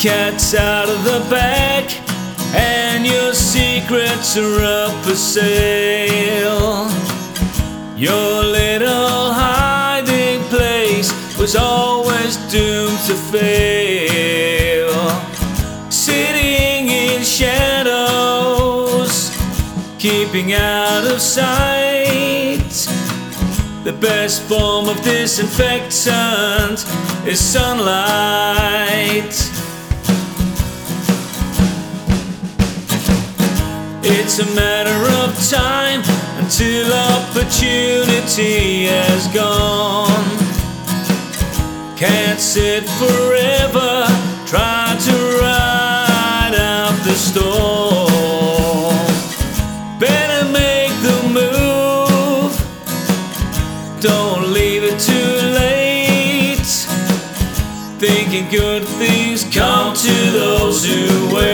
cat's out of the bag, and your secrets are up for sale. Your little hiding place was always doomed to fail. Sitting in shadows, keeping out of sight. The best form of disinfectant is sunlight. It's a matter of time until opportunity has gone. Can't sit forever, try to ride out the storm. Better make the move, don't leave it too late. Thinking good things come to those who wait.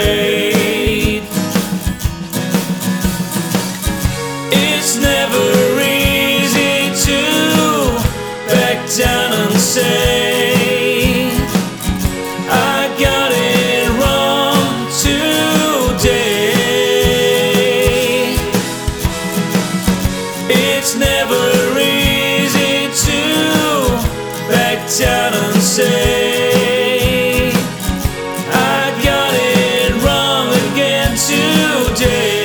never easy to back down and say I got it wrong again today.